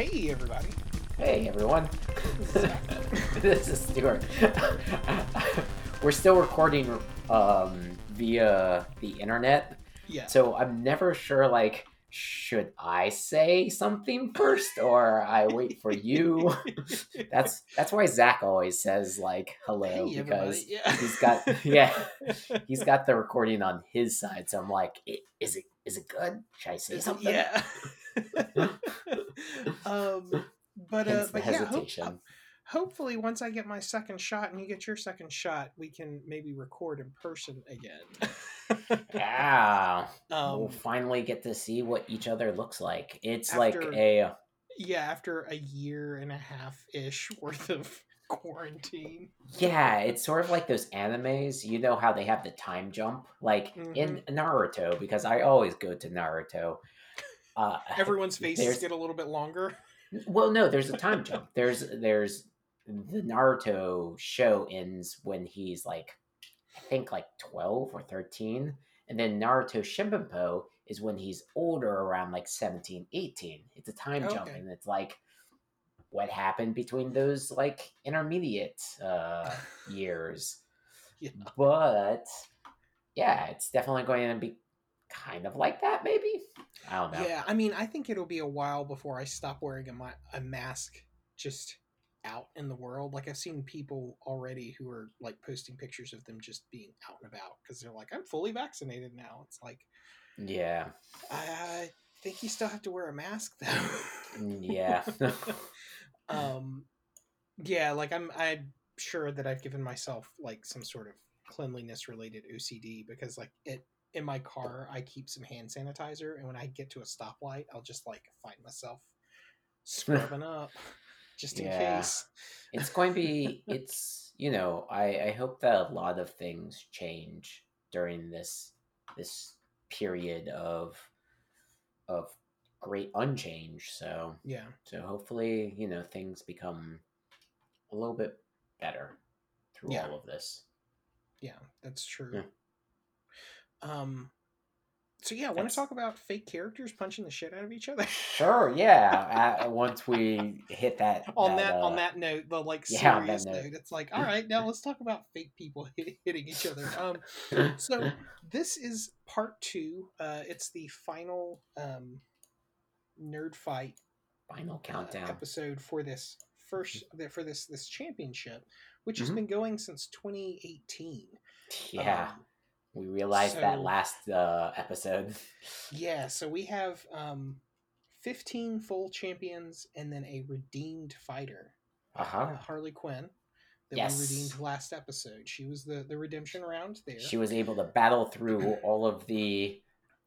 Hey, everybody. Hey everyone, This is is Stuart. We're still recording um, via the internet, Yeah. so I'm never sure. Like, should I say something first, or I wait for you? that's that's why Zach always says like hello Hey, because. Yeah. he's got yeah he's got the recording on his side. So I'm like, is it is it good? Should I say something? Yeah. um, but uh, but yeah, hope, hopefully once I get my second shot and you get your second shot, we can maybe record in person again. Yeah. we'll um, finally get to see what each other looks like. It's like a yeah, after a year and a half ish worth of quarantine. yeah, it's sort of like those animes. You know how they have the time jump, like in Naruto, because I always go to Naruto. Uh, Everyone's faces get a little bit longer. well, no, there's a time jump. There's there's the Naruto show ends when he's like, I think like twelve or thirteen, and then Naruto Shippuden is when he's older, around like 17, 18. It's a time jump, and it's like what happened between those like intermediate uh, years. Yeah. But yeah, it's definitely going to be kind of like that, maybe. I don't know. Yeah, I mean, I think it'll be a while before I stop wearing a, ma- a mask just out in the world. Like I've seen people already who are like posting pictures of them just being out and about because they're like, "I'm fully vaccinated now." It's like, Yeah. I think you still have to wear a mask though. Mm, Yeah. um, yeah, like I'm I'm sure that I've given myself like some sort of cleanliness related OCD because like it in my car I keep some hand sanitizer and when I get to a stoplight I'll just like find myself scrubbing up just in Yeah. case. it's going to be it's you know i i hope that a lot of things change during this this period of of great unchange so Yeah. so hopefully you know things become a little bit better through Yeah. all of this Yeah, that's true. Yeah. Um so yeah, want to talk about fake characters punching the shit out of each other? sure yeah uh, once we hit that on that, on uh, that note, the like yeah, serious note. note. it's like, all right, now let's talk about fake people hitting each other. Um, so this is part two. Uh, it's the final um, nerd fight final uh, countdown episode for this first for this this championship, which has Mhm. been going since 2018. yeah Um, we realized that last uh episode yeah. So we have um, 15 full champions and then a redeemed fighter. uh-huh uh, Harley Quinn that Yes. we redeemed last episode. She was the the redemption round there. she was able to battle through all of the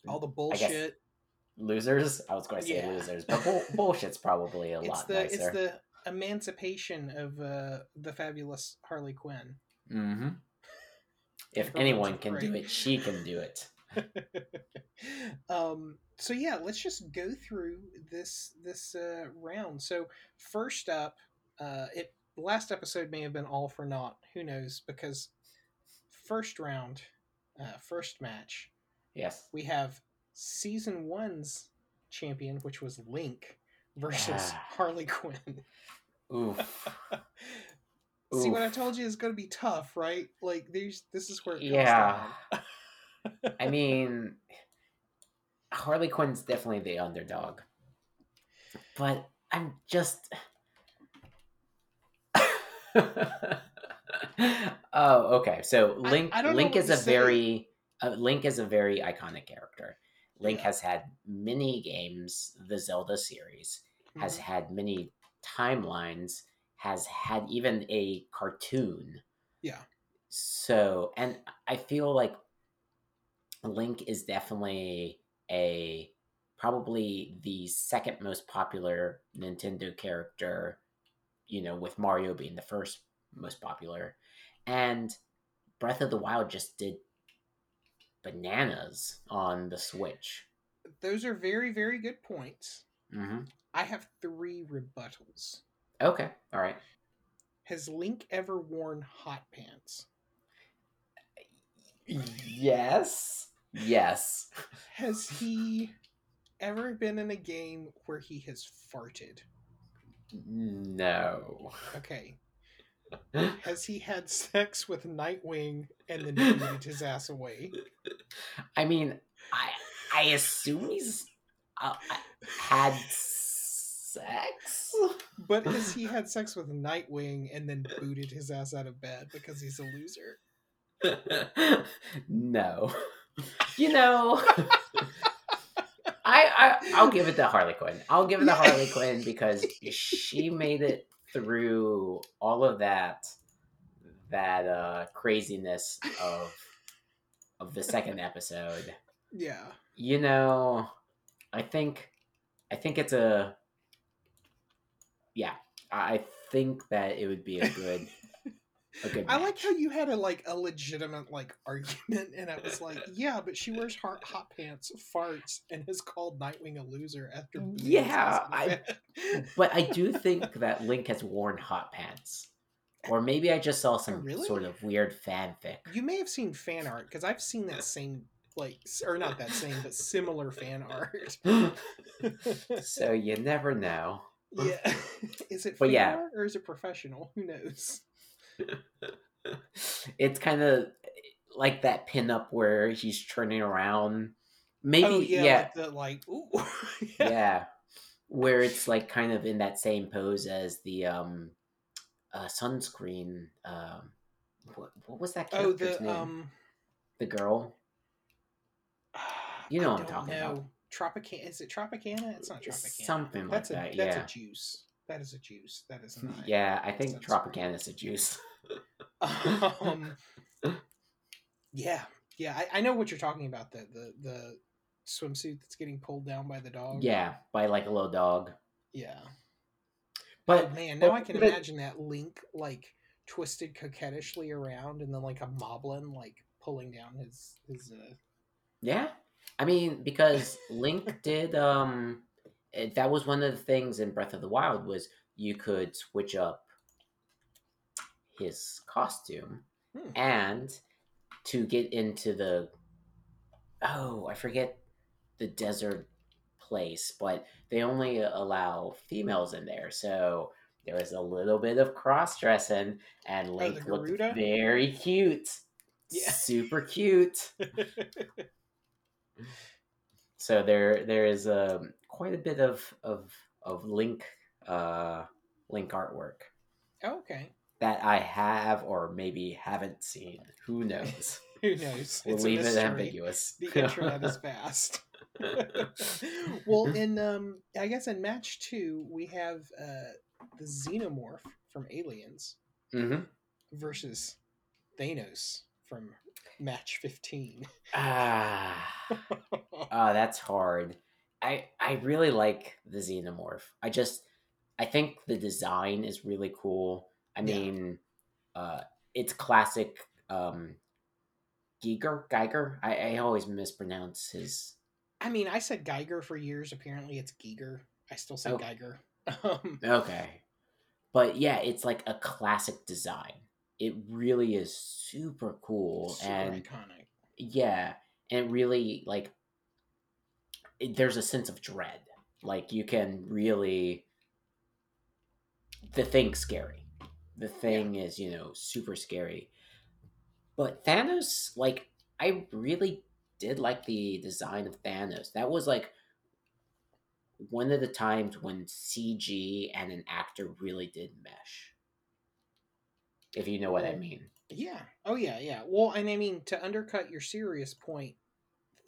All the guess bullshit. losers. I was going to say Yeah. losers, but bull- bullshit's probably a It's lot the nicer. it's the emancipation of uh, the fabulous Harley Quinn. hmm If Everyone's anyone can do it, she can do it. um, so yeah, let's just go through this this uh, round. So first up, uh, it last episode may have been all for naught. Who knows? Because first round, uh, first match, Yes. we have season one's champion, which was Link, versus Ah. Harley Quinn. Oof. See what I told you is going to be tough, right? Like these, this is where it Yeah. I mean, Harley Quinn's definitely the underdog, but I'm just. oh, okay. So Link, I don't Link is a say. very, uh, Link is a very iconic character. Link Yeah. has had many games. The Zelda series has Mhm. had many timelines. Has had even a cartoon. Yeah. So, and I feel like Link is definitely a probably the second most popular Nintendo character, you know, with Mario being the first most popular. And Breath of the Wild just did bananas on the Switch. Those are very, very good points. hmm I have three rebuttals. Okay, all right. Has Link ever worn hot pants? Yes. Yes. Has he ever been in a game where he has farted? No. Okay. Has he had sex with Nightwing and then booted his ass away? I mean, I I assume he's uh, had sex. But has he had sex with Nightwing and then booted his ass out of bed because he's a loser? no. You know, I, I I'll give it to Harley Quinn. I'll give it to Harley Quinn because she made it through all of that that uh craziness of of the second episode. Yeah. You know, I think I think it's a yeah, I think that it would be a good a good I like how you had a like a legitimate like argument, and it was like, yeah, but she wears hot, hot pants, farts, and has called Nightwing a loser after. Mm. Yeah, ass out of I- But I do think that Link has worn hot pants. Or maybe I just saw oh, some Oh, really? sort of weird fanfic. you may have seen fan art because I've seen that same like, or not that same, but similar fan art. so you never know. Yeah, is it But fan yeah. or is it professional? Who knows? It's kind of like that pinup where he's turning around. Maybe oh yeah, yeah, yeah, like the like ooh, yeah. where it's like kind of in that same pose as the um uh sunscreen um what, what was that Oh, character's the name? um, the girl. You know I'm talking about. Tropicana is it Tropicana? It's not Tropicana. Something like that's a, that, That's yeah. a juice. That is a juice. That is not. Yeah, I think. Tropicana is a juice. um, yeah, yeah. I, I know what you're talking about. The the the swimsuit that's getting pulled down by the dog. yeah, by like a little dog. yeah. But Oh man, now but- I can but- imagine that Link like twisted coquettishly around, and then like a moblin like pulling down his his. Uh... Yeah, I mean because Link did um it, that was one of the things in Breath of the Wild was you could switch up his costume Hmm. and to get into the oh I forget the desert place, but they only allow females in there, so there was a little bit of cross dressing, and Link looked very cute, Yeah. super cute. So there there is um, quite a bit of of of link uh, link artwork okay, that I have or maybe haven't seen. Who knows? who knows? We'll It's a leave it ambiguous. the internet is vast. well, in um, I guess in match two we have uh the xenomorph from Aliens hmm versus Thanos from match fifteen. Ah, ah, that's hard. I I really like the xenomorph. I just I think the design is really cool. I Yeah. mean, uh, it's classic. Um, Giger, Geiger. I, I always mispronounce his. I mean, I said Geiger for years. Apparently, it's geiger I still say Oh. Geiger. Um, Okay, but yeah, it's like a classic design. It really is super cool, super and iconic. yeah, and really like it, there's a sense of dread. Like you can really the thing's scary. The thing is, you know, super scary. But Thanos, like, I really did like the design of Thanos. That was like one of the times when CG and an actor really did mesh. If you know what I mean. Yeah. Oh yeah, yeah. Well, and I mean to undercut your serious point,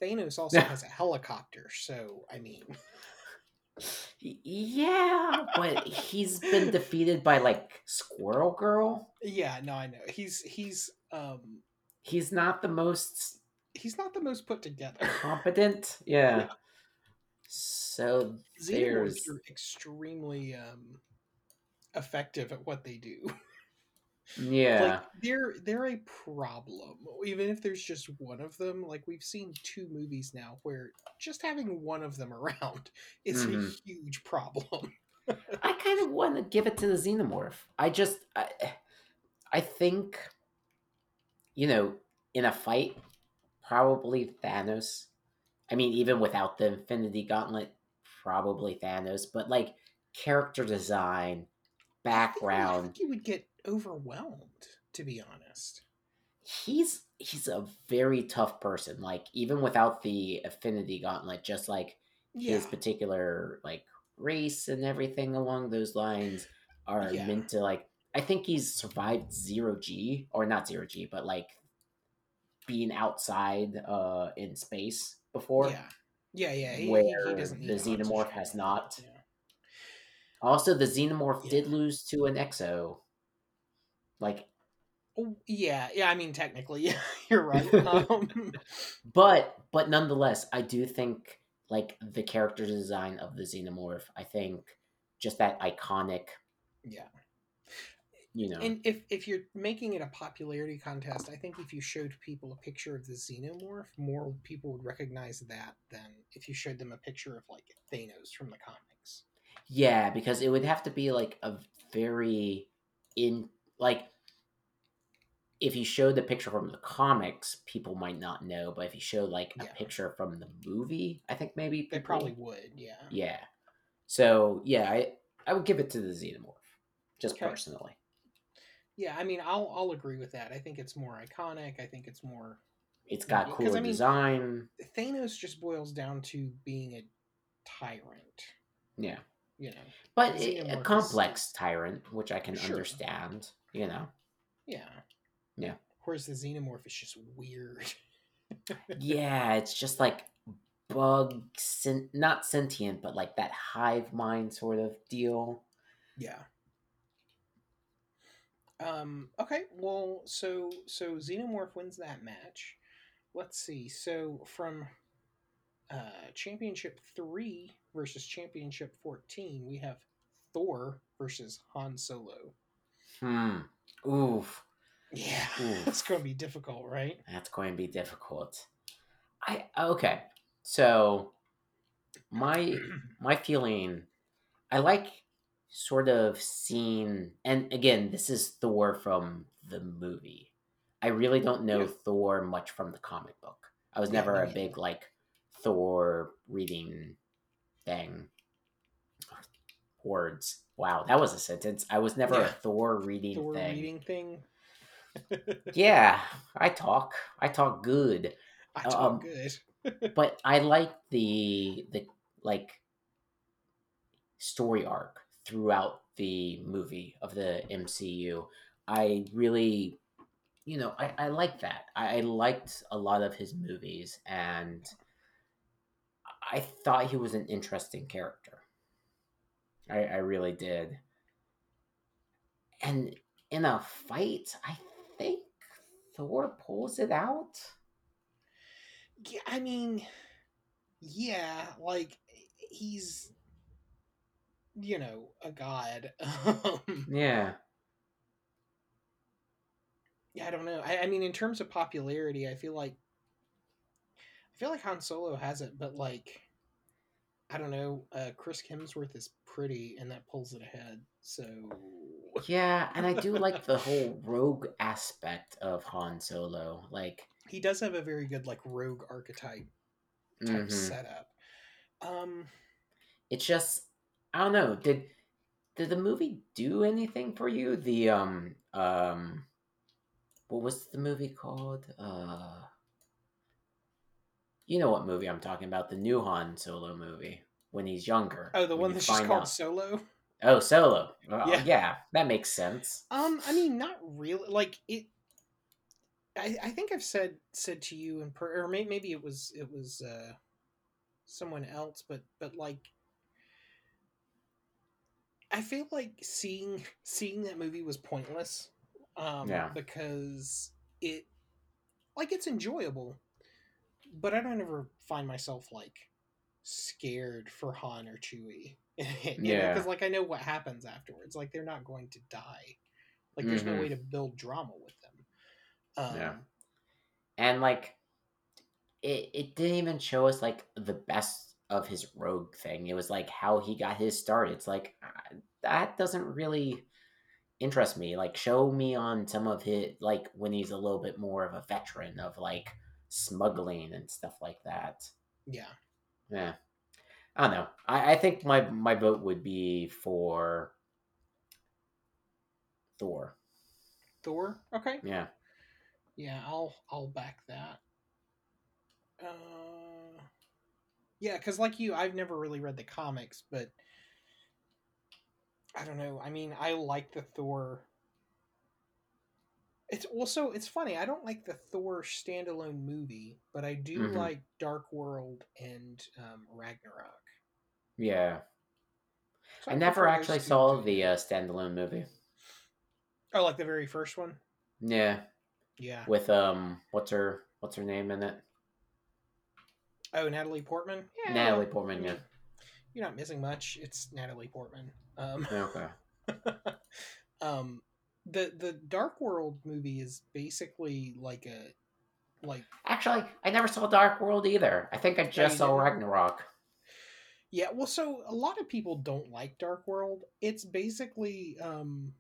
Thanos also has a helicopter. So I mean, Yeah, but he's been defeated by like Squirrel Girl. yeah. No, I know he's he's um He's not the most he's not the most put together. competent. Yeah. So Xenomorphs there's are extremely um effective at what they do. yeah. Like they're they're a problem. Even if there's just one of them, like we've seen two movies now where just having one of them around is a Mhm. huge problem. I kind of want to give it to the xenomorph. I just, I, I think, you know, in a fight, probably Thanos. I mean, even without the Infinity Gauntlet, probably Thanos. But like, character design, I think- I background. think you would get overwhelmed, to be honest. He's he's a very tough person. Like even without the affinity gauntlet, just like Yeah, his particular like race and everything along those lines are Yeah. meant to like I think he's survived zero G or not zero G, but like being outside uh in space before. yeah, yeah, yeah. He, he- where he doesn't the xenomorph has not. yeah. Also, the xenomorph did lose to an exo. Like, Oh, yeah, yeah. I mean, technically, yeah, you're right. Um, but but nonetheless, I do think like the character design of the xenomorph. I think just that iconic, yeah. you know. And if if you're making it a popularity contest, I think if you showed people a picture of the xenomorph, more people would recognize that than if you showed them a picture of like Thanos from the comics. Yeah, because it would have to be like a very in like if you showed the picture from the comics, people might not know, but if you showed like a Yeah. picture from the movie, I think maybe They probably would, yeah. Yeah. So yeah, I I would give it to the xenomorph, just Okay. personally. Yeah, I mean, I'll I'll agree with that. I think it's more iconic. I think it's more It's got cooler I mean, design. Thanos just boils down to being a tyrant, Yeah, you know. but The i- xenomorph a is- complex tyrant, which I can Sure. understand. You know. Yeah. Yeah. Whereas the xenomorph is just weird. yeah, it's just like bug, sen- not sentient, but like that hive mind sort of deal. Yeah. Um. Okay. Well, so so Xenomorph wins that match. Let's see. So from uh Championship three versus Championship fourteen, we have Thor versus Han Solo. Hmm. Oof. Yeah, Oof. it's going to be difficult, right? That's going to be difficult. I okay. So my my feeling I like sort of seeing and again this is Thor from the movie. I really don't know Yeah. Thor much from the comic book. I was Yeah, never a big like Thor reading thing. Words. Wow, that was a sentence. I was never Yeah. a Thor reading Thor thing. reading thing. Yeah, I talk. I talk good. I talk um, good. but I like the the like story arc throughout the movie of the MCU. I really, you know, I, I like that. I, I liked a lot of his movies, and I thought he was an interesting character. I, I really did. And in a fight, I think Thor pulls it out. Yeah, I mean, yeah, like he's, you know, a god. Um, Yeah. yeah, I don't know. I, I mean, in terms of popularity, I feel like, I feel like Han Solo has it, but like, I don't know. Uh, Chris Hemsworth is pretty, and that pulls it ahead. So Yeah, and I do like the whole rogue aspect of Han Solo. Like, he does have a very good like rogue archetype type mhm. setup. Um, it's just I don't know. Did did the movie do anything for you? The um um, what was the movie called? Uh, you know what movie I'm talking about? The new Han Solo movie when he's younger. oh, the one that's just called out- Solo. Oh, Solo. Well, Yeah. yeah, that makes sense. Um, I mean, not really. Like it. I, I think I've said said to you in per, or may, maybe it was it was uh, someone else, but but like, I feel like seeing seeing that movie was pointless. Um, Yeah. because it like it's enjoyable, but I don't ever find myself like scared for Han or Chewie. Yeah. because like I know what happens afterwards. Like they're not going to die. Like there's Mhm. no way to build drama with them. Um, Yeah. and like it, it didn't even show us like the best of his rogue thing it was like how he got his start it's like that doesn't really interest me like show me on some of his like when he's a little bit more of a veteran of like smuggling and stuff like that yeah. Yeah I don't know. I, I think my my vote would be for Thor. Thor. Okay. Yeah. Yeah, I'll I'll back that. Uh, yeah, because like you, I've never really read the comics, but I don't know. I mean, I like the Thor. It's also it's funny. I don't like the Thor standalone movie, but I do Mhm. like Dark World and um, Ragnarok. Yeah. So I never actually saw the uh, standalone movie. Oh, like the very first one. Yeah. Yeah. With um what's her what's her name in it? Oh, Natalie Portman. Yeah, Natalie Portman, yeah. You're not missing much. It's Natalie Portman. Um, Okay. um, the the Dark World movie is basically like a like Actually, I never saw Dark World either. I think I just you saw? Ragnarok. yeah. Well, so a lot of people don't like Dark World. It's basically um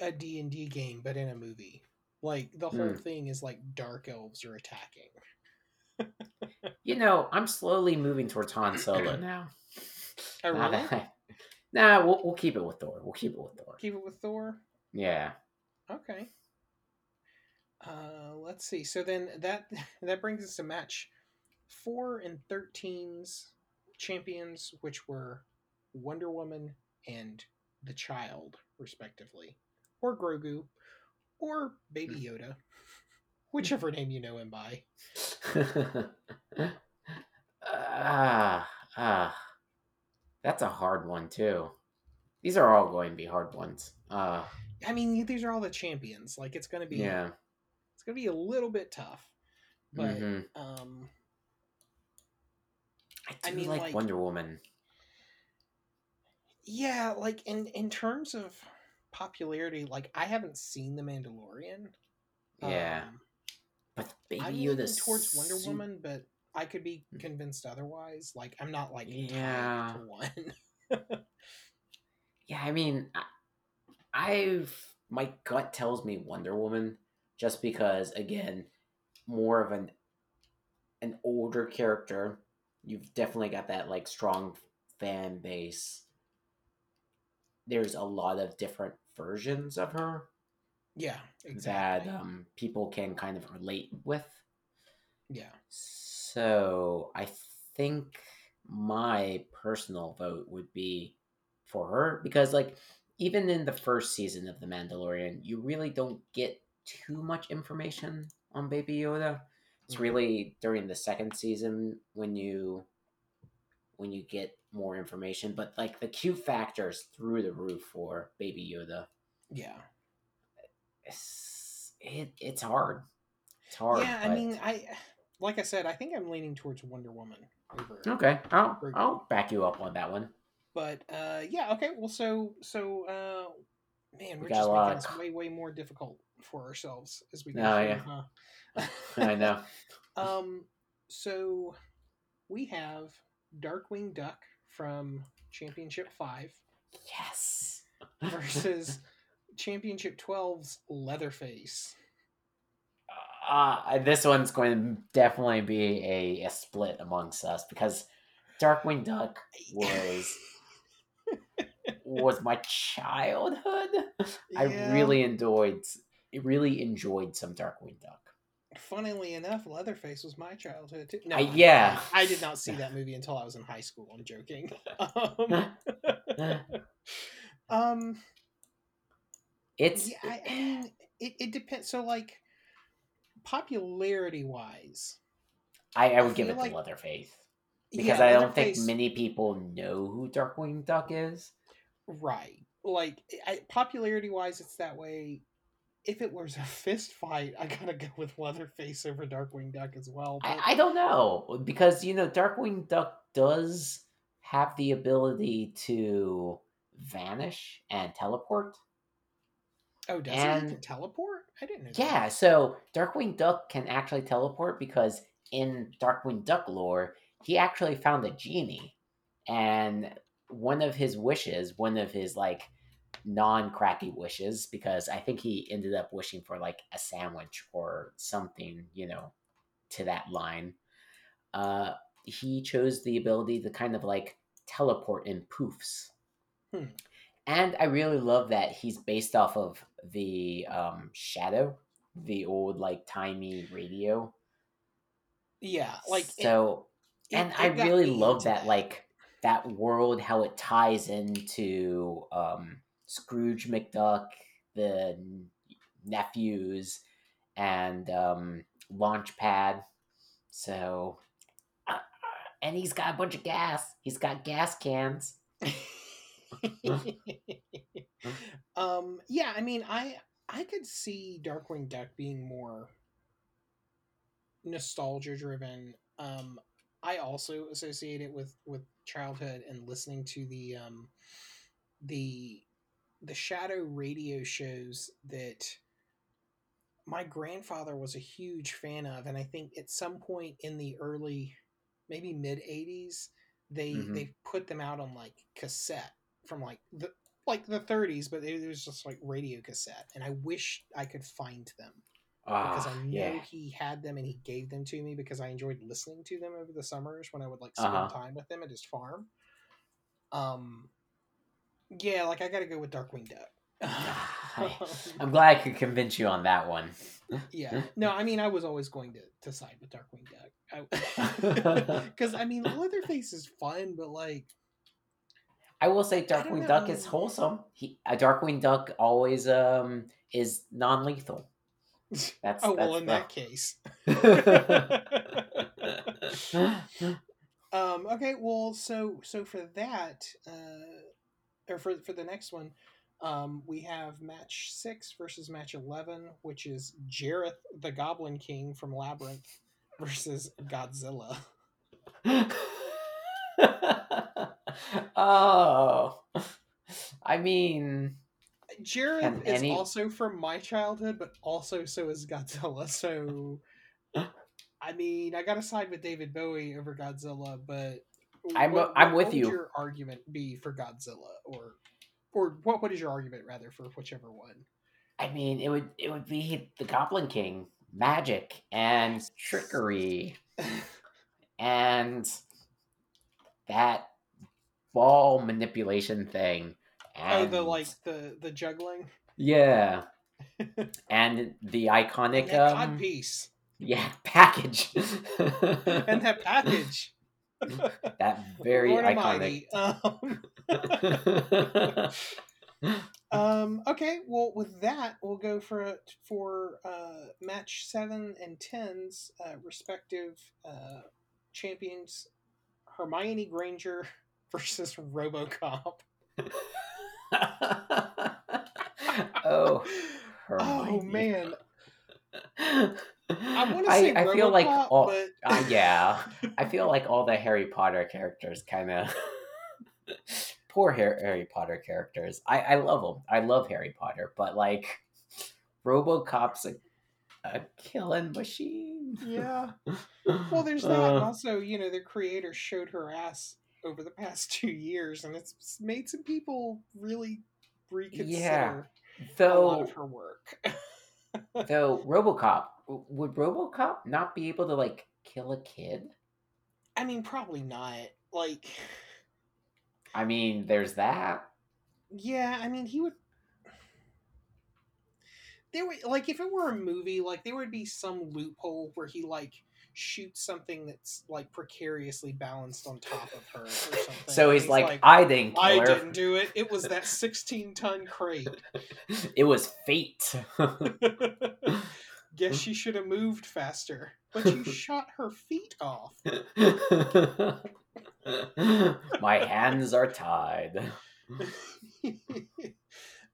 a D and D game, but in a movie. Like the whole Hmm. thing is like dark elves are attacking. You know, I'm slowly moving towards Han Solo now. Oh, really? I- nah, we'll, we'll keep it with Thor. We'll keep it with Thor. Keep it with Thor. Yeah. Okay. Uh, let's see. So then that that brings us to match four and 13's champions, which were Wonder Woman and the Child, respectively, or Grogu, or Baby Yoda, whichever name you know him by. ah, ah. That's a hard one too. These are all going to be hard ones. Uh, I mean, these are all the champions. Like it's gonna be, yeah. it's gonna be a little bit tough, but mhm. um, I I do mean, like, like- Wonder Woman. Yeah, like in in terms of popularity, like I haven't seen The Mandalorian. Yeah. Um, But Baby I'm leaning Yoda's towards Wonder Woman, but I could be convinced otherwise. Like I'm not like Yeah. tied to one. Yeah, I mean, I, I've my gut tells me Wonder Woman, just because again, more of an an older character. You've definitely got that like strong fan base. There's a lot of different versions of her yeah, exactly. that um, people can kind of relate with. yeah, So I think my personal vote would be for her because, like, even in the first season of The Mandalorian, you really don't get too much information on Baby Yoda. It's Mhm. really during the second season when you when you get more information. But like the Q factors through the roof for Baby Yoda. yeah, It's it, it's hard. It's hard. yeah. I mean, I like I said, I think I'm leaning towards Wonder Woman over. Okay, I'll Very I'll back you up on that one. But uh, yeah, okay. Well, so so uh, man, We we're got just making this way way more difficult for ourselves as we go. Oh, yeah. huh? I know. Um, so we have Darkwing Duck from Championship Five Yes. versus Championship 12's Leatherface. Uh, this one's going to definitely be a, a split amongst us because Darkwing Duck was was my childhood. I really enjoyed really enjoyed some Darkwing Duck. Funnily enough, Leatherface was my childhood too. No, Uh, yeah. I, I did not see that movie until I was in high school. I'm joking. Um, um It's yeah, I, I mean, it, it depends. So, like, popularity wise, I, I I would give it like- to Leatherface because yeah, I don't think many people know who Darkwing Duck is. Right. Like, I, popularity wise, it's that way. If it was a fist fight, I gotta go with Leatherface over Darkwing Duck as well. But I, I don't know because you know Darkwing Duck does have the ability to vanish and teleport. Oh, does he and- can teleport? I didn't know. that. Yeah, so Darkwing Duck can actually teleport because in Darkwing Duck lore, he actually found a genie, and one of his wishes, one of his like non-crappy wishes, because I think he ended up wishing for like a sandwich or something, you know, to that line. Uh, he chose the ability to kind of like teleport in poofs. Hmm. And I really love that he's based off of the um, Shadow, the old like timey radio. Yeah, like so, it- and it I really love into that, like that world, how it ties into um, Scrooge McDuck, the nephews, and um, Launchpad. So, uh, and he's got a bunch of gas. He's got gas cans. um yeah i mean i i could see darkwing duck being more nostalgia driven um i also associate it with with childhood and listening to the um the the shadow radio shows that my grandfather was a huge fan of and i think at some point in the early maybe mid 80s they Mhm. they put them out on like cassette from like the like the 30s but it was just like radio cassette and i wish i could find them because Ah, i know yeah. he had them and he gave them to me because i enjoyed listening to them over the summers when i would like spend Uh-huh. time with him at his farm um yeah like i gotta go with darkwing duck I'm glad I could convince you on that one. yeah no i mean i was always going to, to side with darkwing duck because I, mean leatherface is fun but like I will say Darkwing Duck is wholesome. He a Darkwing Duck always um is non lethal. That's oh well that's in the- that case um okay well so so for that uh or for for the next one um we have match six versus match 11 which is jareth the goblin king from labyrinth versus godzilla oh, I mean, jareth is any- also from my childhood but also so is godzilla so i mean i gotta side with david bowie over godzilla but I'm- what- I'm what with would you. your argument be for godzilla or or what what is your argument rather for whichever one I mean, it would it would be the Goblin King, magic and trickery, and that ball manipulation thing. oh the like the the juggling? Yeah, and the iconic and um, yeah package, and that package. That very Lord iconic. Um, Um, okay, well, with that, we'll go for for uh, match seven and tens, uh, respective uh, champions: Hermione Granger versus RoboCop. oh, oh man, I want to say I, I feel like all, but uh, yeah, I feel like all the Harry Potter characters kind of poor Harry, Harry Potter characters. I I love them. I love Harry Potter, but like RoboCop's a, a killing machine. yeah. Well, there's that, Uh, also, you know, the creator showed her ass over the past two years, and it's made some people really reconsider a lot of her work. though RoboCop would RoboCop not be able to like kill a kid? I mean, probably not. Like, I mean, there's that. yeah, I mean, he would. There would like if it were a movie, like there would be some loophole where he like shoots something that's like precariously balanced on top of her or something. So and he's, like, like, I didn't I didn't do it. It was that 16 ton crate. it was fate. Guess she should have moved faster. But you shot her feet off. My hands are tied.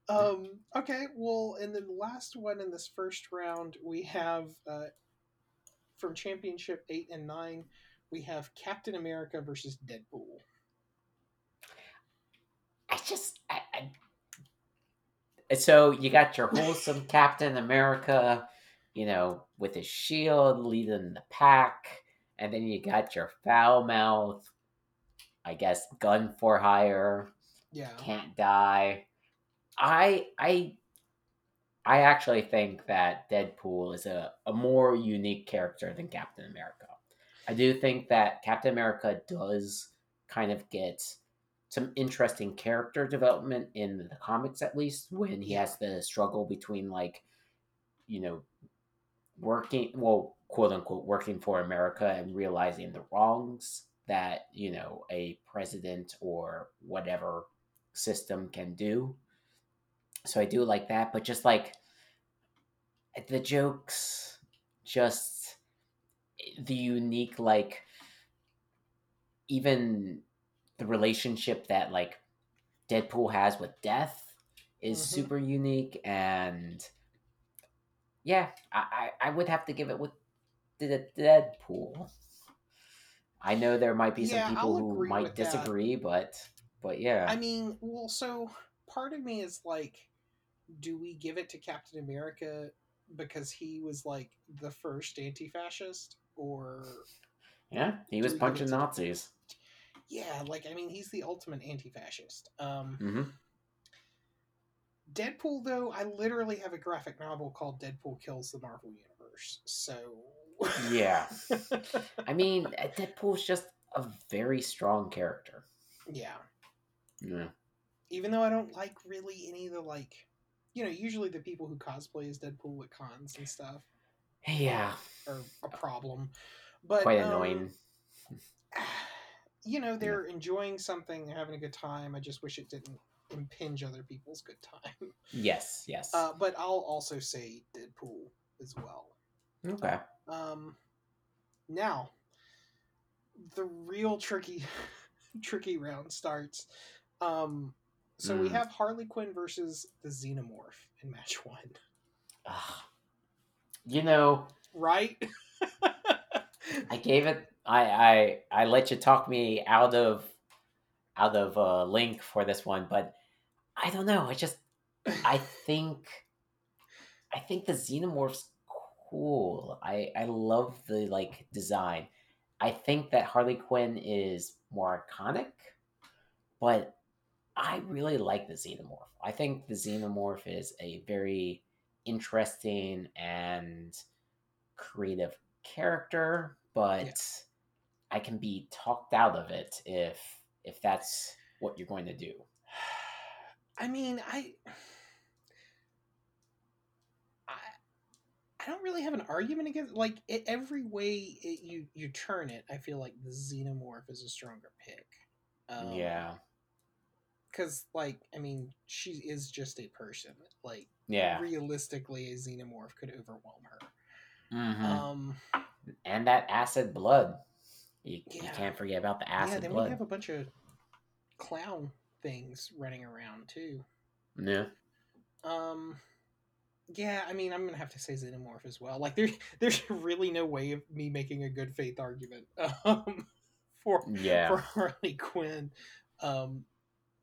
um, okay, well, and then the last one in this first round, we have uh, from Championship 8 and 9, we have Captain America versus Deadpool. I just, I, I... so you got your wholesome Captain America, you know, with his shield leading the pack, and then you got your foul mouth, I guess, gun for hire, Yeah. can't die. I, I, I actually think that Deadpool is a, a more unique character than Captain America. I do think that Captain America does kind of get some interesting character development in the comics, at least, when he has the struggle between, like, you know, working, well, quote unquote, working for America and realizing the wrongs that, you know, a president or whatever system can do. So I do like that, but just like the jokes, just the unique, like, even the relationship that like Deadpool has with death is mm-hmm. super unique and yeah, I, I, I would have to give it with the Deadpool. I know there might be some yeah, people who might disagree, that. but but yeah. I mean, well, so part of me is like, do we give it to Captain America because he was like the first anti-fascist, or yeah, he was punching Nazis. Yeah, like I mean, he's the ultimate anti-fascist. Um, mm-hmm. Deadpool, though, I literally have a graphic novel called Deadpool Kills the Marvel Universe. So yeah, I mean, uh, Deadpool's just a very strong character. Yeah. Yeah. Even though I don't like really any of the like, you know, usually the people who cosplay as Deadpool at cons and stuff. Yeah. Are a problem, but quite um, annoying. You know, they're yeah. enjoying something, they're having a good time. I just wish it didn't impinge other people's good time. Yes, yes. Uh, but I'll also say Deadpool as well. Okay. Um, now, the real tricky, tricky round starts. Um, so mm. we have Harley Quinn versus the Xenomorph in match one. you know, right? I gave it. I I I let you talk me out of out of a link for this one, but I don't know. I just I think I think the Xenomorph's cool. I I love the like design. I think that Harley Quinn is more iconic, but I really like the Xenomorph. I think the Xenomorph is a very interesting and creative character, but yeah. I can be talked out of it if if that's what you're going to do. I mean, I I I don't really have an argument against like it, every way it, you you turn it. I feel like the xenomorph is a stronger pick. Um, yeah, because like I mean, she is just a person. Like yeah, realistically, a xenomorph could overwhelm her. Mm-hmm. Um, and that acid blood. You, yeah. you can't forget about the acid yeah, then blood. we have a bunch of clown things running around too. Yeah. Um yeah, I mean, I'm gonna have to say xenomorph as well. Like, there, there's really no way of me making a good faith argument um, for yeah. for Harley Quinn. Um,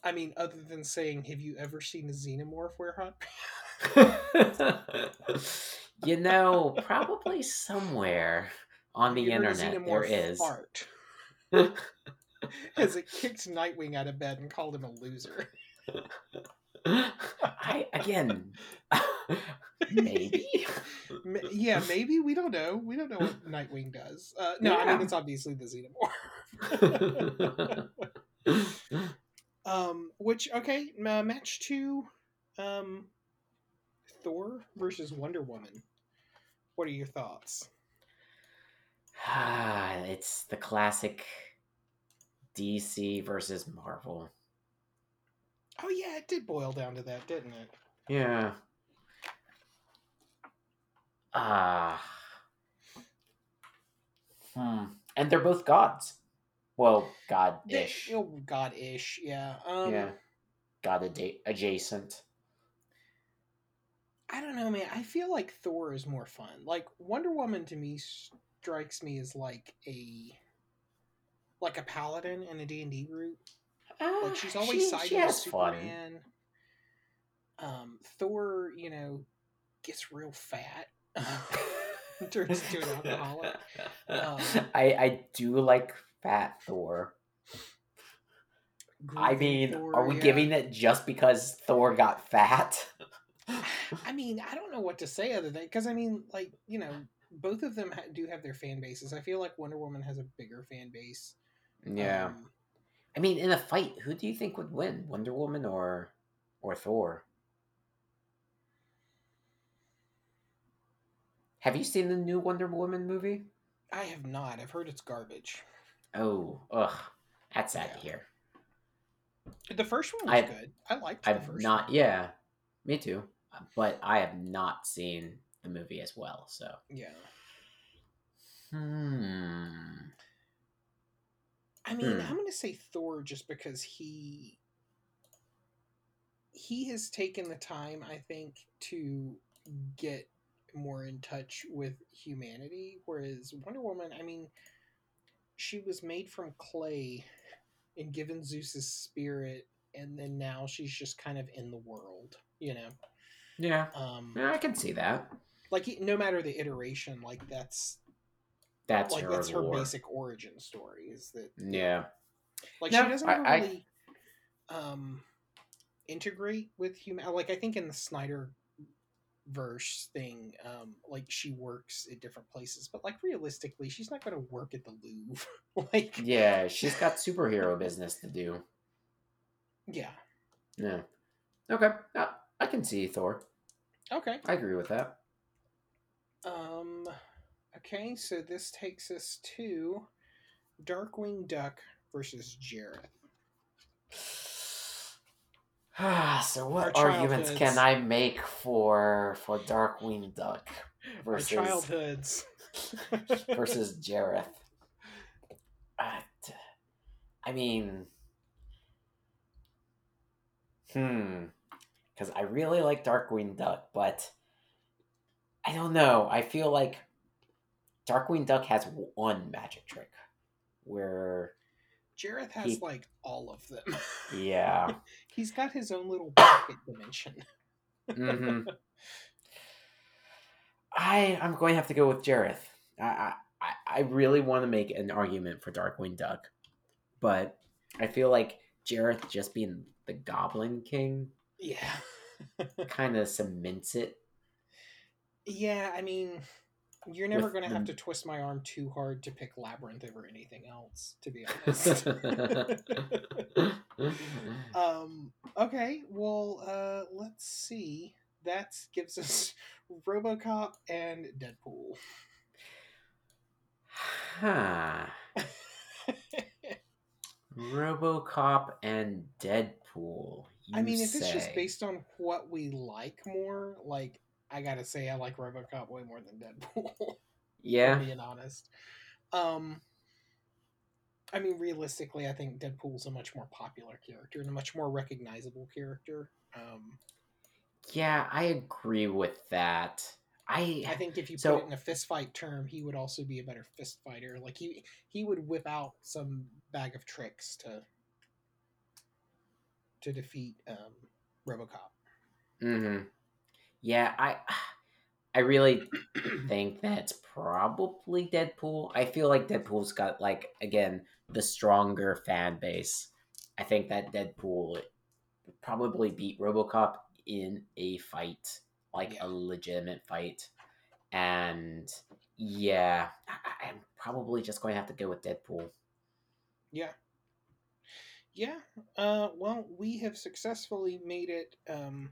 I mean, other than saying, "Have you ever seen a xenomorph wear hot?" you know, probably somewhere on the internet there is. Fart. As it kicked Nightwing out of bed and called him a loser. I again, maybe. yeah, maybe we don't know. We don't know what Nightwing does. Uh, no, yeah. I mean it's obviously the Xenomorph. um, which okay, uh, match two, um, Thor versus Wonder Woman. What are your thoughts? Ah, it's the classic DC versus Marvel. Oh yeah, it did boil down to that, didn't it? Yeah. Ah. Uh, hmm. And they're both gods. Well, god-ish. oh, god-ish, yeah. Um, yeah. God adjacent. I don't know, man. I feel like Thor is more fun. Like Wonder Woman to me strikes me as like a like a paladin in a D&D group. Uh, like she's always she, siding with Superman. Um, Thor, you know, gets real fat. turns into an alcoholic. Um, I I do like fat Thor. I mean, Thor, are we yeah. giving it just because Thor got fat? I mean, I don't know what to say other than because I mean, like you know, both of them ha- do have their fan bases. I feel like Wonder Woman has a bigger fan base. Yeah. Um, I mean, in a fight, who do you think would win, Wonder Woman or or Thor? Have you seen the new Wonder Woman movie? I have not. I've heard it's garbage. Oh, ugh, that's sad to hear. The first one was I've- good. I liked the I've first not, one. yeah, me too. But I have not seen the movie as well. So, Yeah. hmm. I mean, Hmm. I'm going to say Thor just because he he has taken the time, I think, to get more in touch with humanity whereas Wonder Woman, I mean, she was made from clay and given Zeus's spirit and then now she's just kind of in the world, you know. Yeah, Um yeah, I can see that. like no matter the iteration, like that's That's like her that's her lore. basic origin story is that Yeah, like No, she doesn't I- I- really um integrate with human like i think in the snyder verse thing um like she works at different places but like realistically she's not going to work at the louvre like yeah, she's got superhero business to do. yeah Yeah. Okay, uh, I can see Thor. okay I agree with that. um okay so this takes us to darkwing duck versus jareth Ah, so what Our arguments can I make for for Darkwing Duck our versus childhoods versus Jareth? Uh, t- I mean, hmm, because I really like Darkwing Duck, but I don't know. I feel like Darkwing Duck has one magic trick where, jareth has He- like all of them yeah. he's got his own little pocket dimension mm-hmm. I I'm going to have to go with Jareth. I I, I- I really want to make an argument for Darkwing Duck, but I feel like Jareth just being the Goblin King yeah kind of cements it. Yeah, I mean, you're never going to have to twist my arm too hard to pick Labyrinth over anything else, to be honest. um, okay, well, uh, let's see. That gives us Robocop and Deadpool. huh. RoboCop and Deadpool. I mean, if it's just based on what we like more, like, I gotta say, I like Robocop way more than Deadpool. yeah, being honest. Um, I mean, realistically, I think Deadpool's a much more popular character and a much more recognizable character. Um, yeah, I agree with that. I I think if you So- put it in a fist fight term, he would also be a better fist fighter. Like he he would whip out some bag of tricks to to defeat um, RoboCop. hmm Yeah, I I really think that's probably Deadpool. I feel like Deadpool's got like again the stronger fan base. I think that Deadpool probably beat RoboCop in a fight, like Yeah. a legitimate fight. And yeah, I, I'm probably just going to have to go with Deadpool. Yeah. Yeah. Uh, well, we have successfully made it um,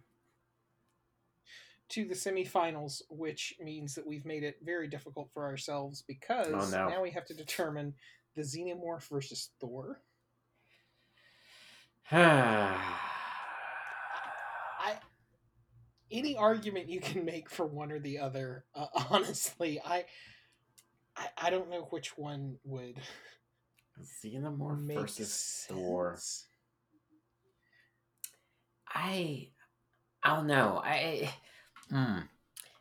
to the semifinals, which means that we've made it very difficult for ourselves because Oh, no. now we have to determine the Xenomorph versus Thor. I any argument you can make for one or the other, uh, honestly, I, I I don't know which one would Xenomorph versus Thor. I I don't know. I hmm.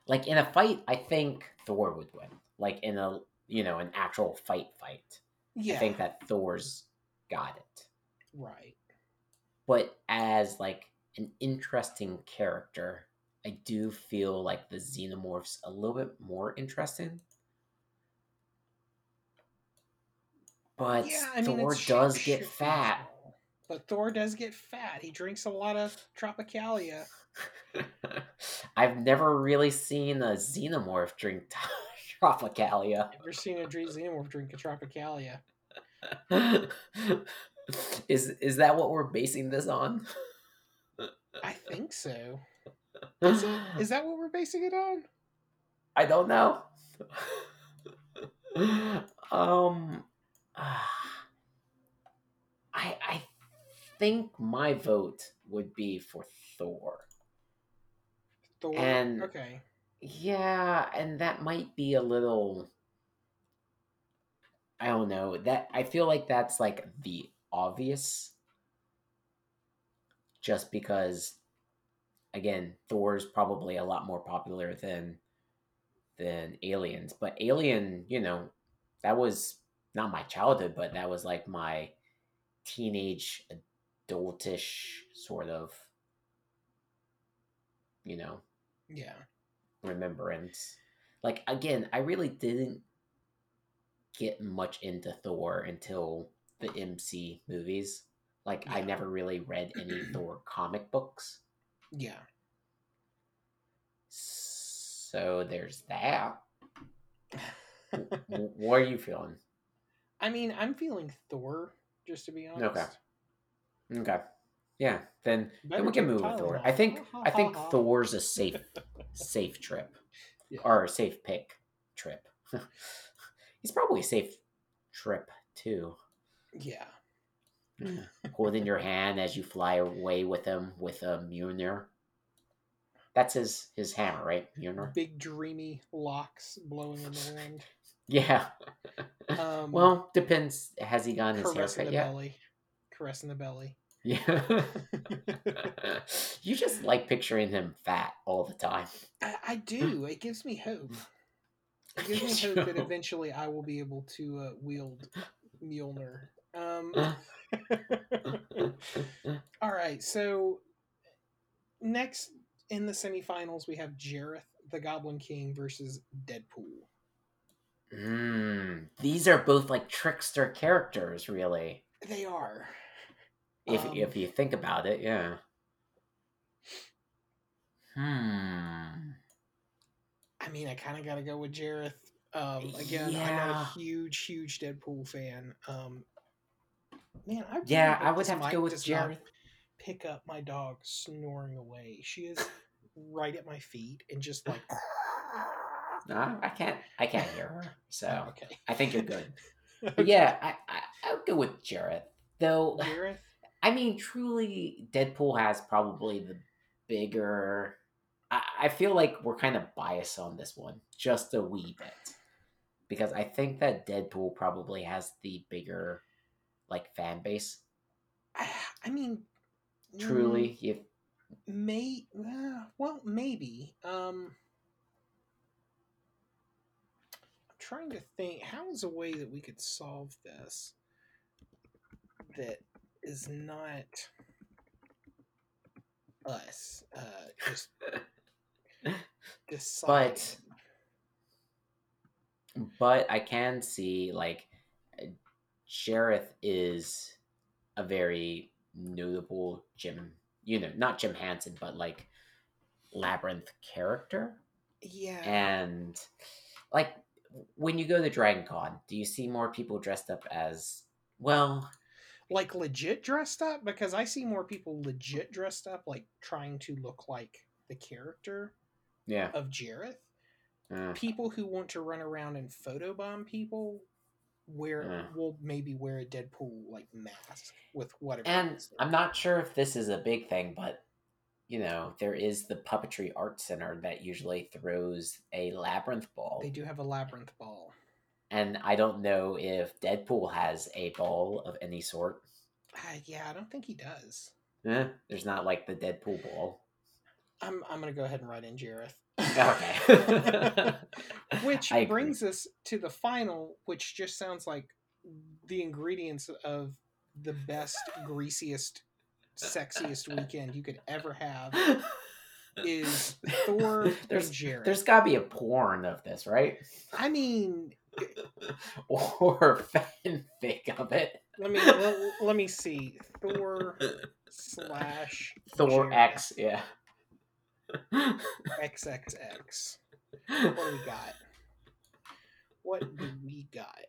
like in a fight, I think Thor would win. Like in a you know an actual fight fight, Yeah, I think that Thor's got it. right. But as like an interesting character, I do feel like the Xenomorph's a little bit more interesting. But yeah, I mean, Thor it's does get shapeshifting fat. But Thor does get fat. He drinks a lot of Tropicalia. I've never really seen a xenomorph drink Tropicalia. Never seen a Xenomorph drink a Tropicalia? is is that what we're basing this on? I think so. Is, it, is that what we're basing it on? I don't know. um, I I think my vote would be for Thor. Thor. And- okay. Yeah, and that might be a little I don't know. That I feel like that's like the obvious just because again, Thor's probably a lot more popular than than Aliens, but Alien, you know, that was not my childhood, but that was like my teenage adultish sort of you know, Yeah. remembrance. Like again, I really didn't get much into Thor until the MC movies. Like I never really read any Thor comic books. Yeah. So there's that. What are you feeling? I mean, I'm feeling Thor, just to be honest. Okay. Okay. Yeah, then Better then we can move with Thor. I think I think. Thor's a safe safe trip. Yeah. Or a safe pick trip. He's probably a safe trip too. Yeah. Holding your hand as you fly away with him with a Mjolnir. That's his his hammer, right? Mjolnir. Big dreamy locks blowing in the wind. Yeah. Um, Well, depends. Has he gotten his haircut yet? belly. Caressing the belly. Yeah. you just like picturing him fat all the time. I, I do. It gives me hope. It gives me hope that eventually I will be able to uh, wield Mjolnir. Um, all right, so next in the semifinals we have Jareth the Goblin King versus Deadpool. Mm, these are both like trickster characters, really. They are. If Um, if you think about it, yeah. Hmm. I mean, I kind of got to go with Jareth. Um, again, I'm not a huge, huge Deadpool fan. Um, man, I Yeah, I would have to go with Jareth. Pick up my dog snoring away. She is right at my feet and just like. No, I can't. I can't hear her, so okay. I think you're good. But yeah, I, I I'll go with Jareth. Though Jareth. I mean, truly, Deadpool has probably the bigger. I, I feel like we're kind of biased on this one, just a wee bit, because I think that Deadpool probably has the bigger, like fan base. I, I mean, Truly, you mm, may uh, well maybe. Um, I'm trying to think. How is a way that we could solve this that is not us? Uh, just decide. But- but I can see like Jareth is a very notable Jim, you know, not Jim Henson, but like Labyrinth character. yeah, And like when you go to Dragon Con, do you see more people dressed up as well? Like legit dressed up because I see more people legit dressed up, like trying to look like the character Yeah. of Jareth. Uh, people who want to run around and photobomb people wear Yeah. will maybe wear a Deadpool like mask with whatever. and. I'm not sure if this is a big thing, but you know, there is the Puppetry Art Center that usually throws a labyrinth ball. they do have a labyrinth ball. And I don't know if Deadpool has a ball of any sort. Uh, yeah, I don't think he does. Eh, there's not like the Deadpool ball. I'm I'm gonna go ahead and write in Jareth. Okay. which I agree. brings us to the final, which just sounds like the ingredients of the best, greasiest, sexiest weekend you could ever have is Thor there's and Jareth. there's got to be a porn of this, right? I mean, or fanfic of it. let me let, let me see. Thor slash Thor Jareth. X, yeah. XXX. What do we got? what do we got?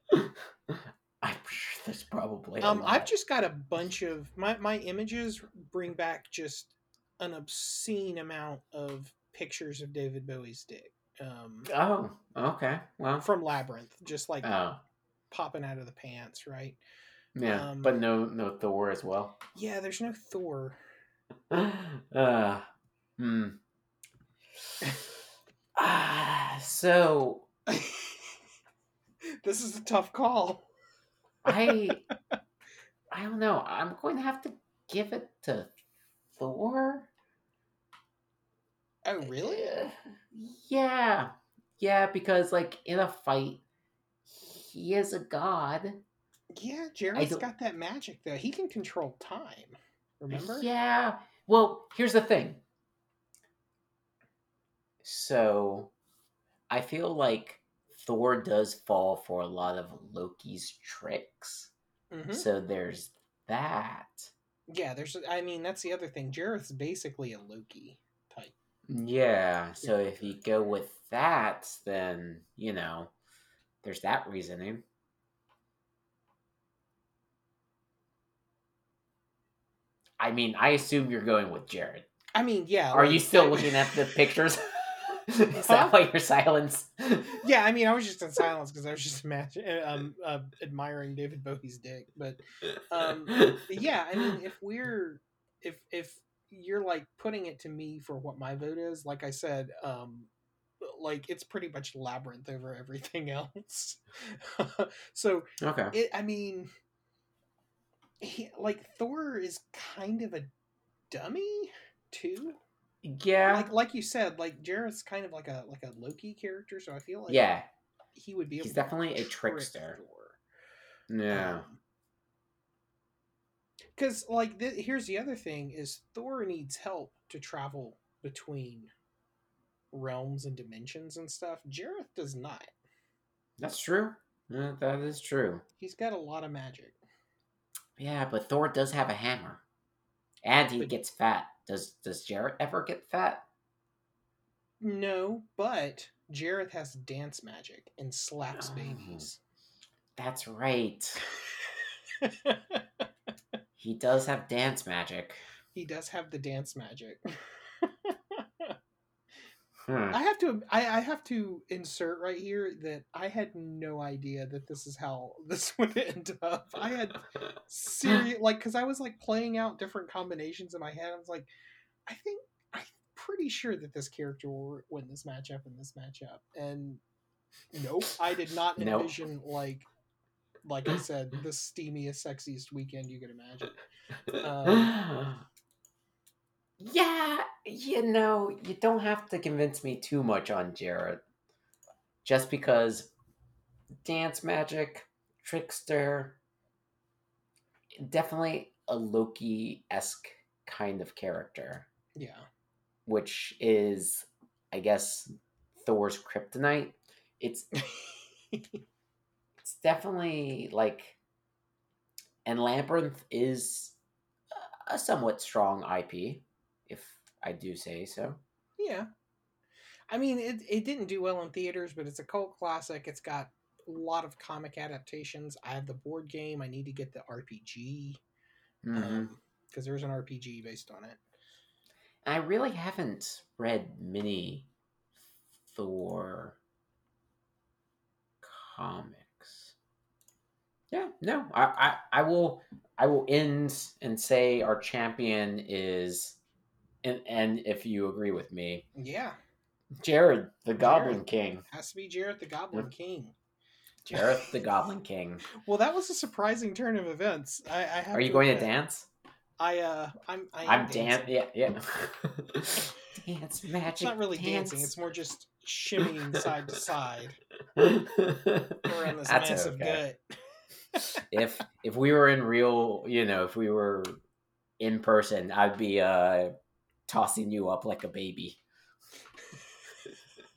I'm sure there's probably. Um, I've just got a bunch of my my images bring back just an obscene amount of pictures of David Bowie's dick. Um, Oh, okay. Well, from Labyrinth, just like oh, popping out of the pants, right? yeah, um, but no, no Thor as well. Yeah, there's no Thor. uh, hmm. Ah, so this is a tough call. I, I don't know. I'm going to have to give it to Thor. Oh, really? Yeah, yeah, because like in a fight, he is a god. Yeah, don't- got that magic though. He can control time. Remember? Yeah. Well, here's the thing. So, I feel like Thor does fall for a lot of Loki's tricks. Mhm. So there's that. Yeah, there's. I mean, that's the other thing. Jareth's basically a Loki type. Yeah. So if you go with that, then you know, there's that reasoning. I mean, I assume you're going with Jareth. I mean, yeah. Are like, you still looking at the pictures? Is Huh? that why your silence? Yeah, I mean, I was just in silence because I was just imagine, um, uh, admiring David Bowie's dick. But um, yeah, I mean, if we're if if you're like putting it to me for what my vote is, like I said, um, like it's pretty much labyrinth over everything else. so okay. it, I mean, he, like Thor is kind of a dummy too. Yeah. Like like you said, like Jareth's kind of like a like a Loki character, so I feel like yeah. he would be. He's definitely a trick trickster. Thor. Yeah. Um, because like th- here's the other thing is Thor needs help to travel between realms and dimensions and stuff. Jareth does not. That's true. Yeah, that is true. He's got a lot of magic. Yeah, but Thor does have a hammer. And he But- gets fat. Does does Jareth ever get fat? No, but Jareth has dance magic and slaps Oh. babies. That's right. He does have dance magic. he does have the dance magic. Hmm. I have to I, I have to insert right here that I had no idea that this is how this would end up. I had serious like because I was like playing out different combinations in my head. I was like, I think I'm pretty sure that this character will win this matchup and this matchup. And nope, I did not Nope. envision like like I said, the steamiest, sexiest weekend you could imagine. Um, yeah, you know, you don't have to convince me too much on Jareth. Just because dance magic, trickster, definitely a Loki esque kind of character, Yeah. which is, I guess, Thor's kryptonite. It's it's definitely like, and Labyrinth is a somewhat strong IP, I do say so. Yeah. I mean, it, it didn't do well in theaters, but it's a cult classic. It's got a lot of comic adaptations. I have the board game. I need to get the RPG because mm-hmm. um, there's an RPG based on it. I really haven't read many Thor comics. Yeah, no, I, I, I will, I will end and say our champion is, and and if you agree with me, Yeah, Jared the Goblin Jared. King, has to be Jared the Goblin Yep. King. Jared the Goblin King. Well, that was a surprising turn of events. I, I have Are you going to dance? I uh, I'm I am I'm dancing. dan- Yeah, yeah. dance magic. It's not really dancing. It's more just shimmying side to side around around this massive gut. if if we were in real, you know, if we were in person, I'd be uh tossing you up like a baby.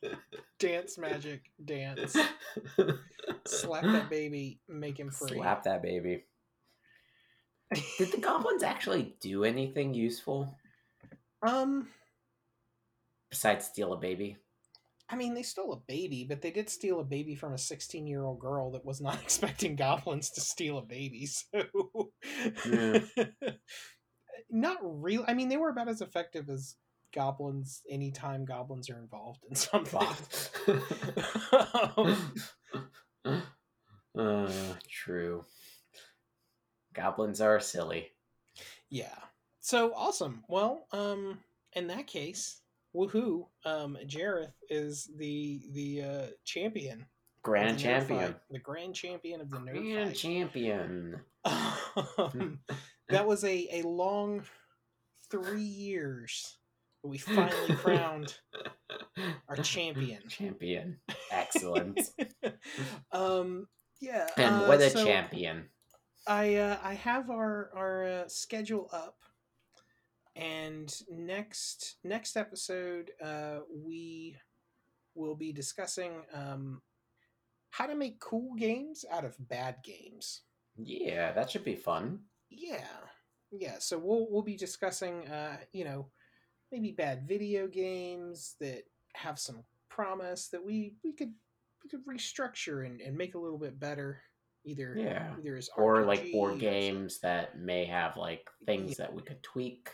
Dance magic, dance. Slap that baby, make him free. Slap that baby. Did the goblins actually do anything useful Um, besides steal a baby? I mean, they stole a baby, but they did steal a baby from a 16 year old girl that was not expecting goblins to steal a baby. So, Yeah. Not real. I mean, they were about as effective as goblins anytime goblins are involved in something. Um, uh, true. Goblins are silly. yeah. So awesome. Well, um, in that case, woohoo! Um, Jareth is the the uh, champion, Grand the champion. Fight, the grand champion of the nerd Grand champion. um, that was a, a long three years. but We finally crowned our champion. Champion. Excellent. um, yeah. and uh, what a so champion. I uh, I have our our uh, schedule up, and next next episode uh, we will be discussing um, how to make cool games out of bad games. Yeah, that should be fun. Yeah, yeah. So we'll we'll be discussing, uh, you know, maybe bad video games that have some promise that we we could we could restructure and, and make a little bit better. Either Yeah. either as Or like board RPGs. games that may have like things that we could tweak,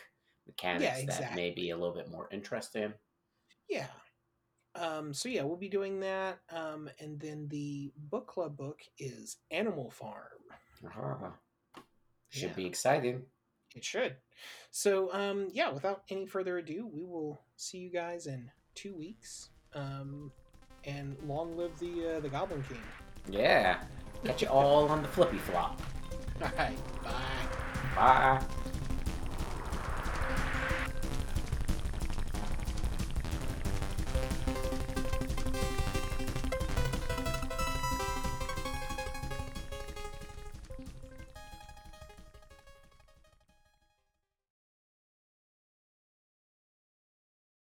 mechanics that may be a little bit more interesting. Yeah. Um, so yeah, we'll be doing that. Um, and then the book club book is Animal Farm. Ah, should Yeah. be exciting. It should. So, um, yeah, without any further ado, we will see you guys in two weeks. Um, and long live the uh, the Goblin King. Yeah. Catch you all on the flippy flop. All right, bye. Bye.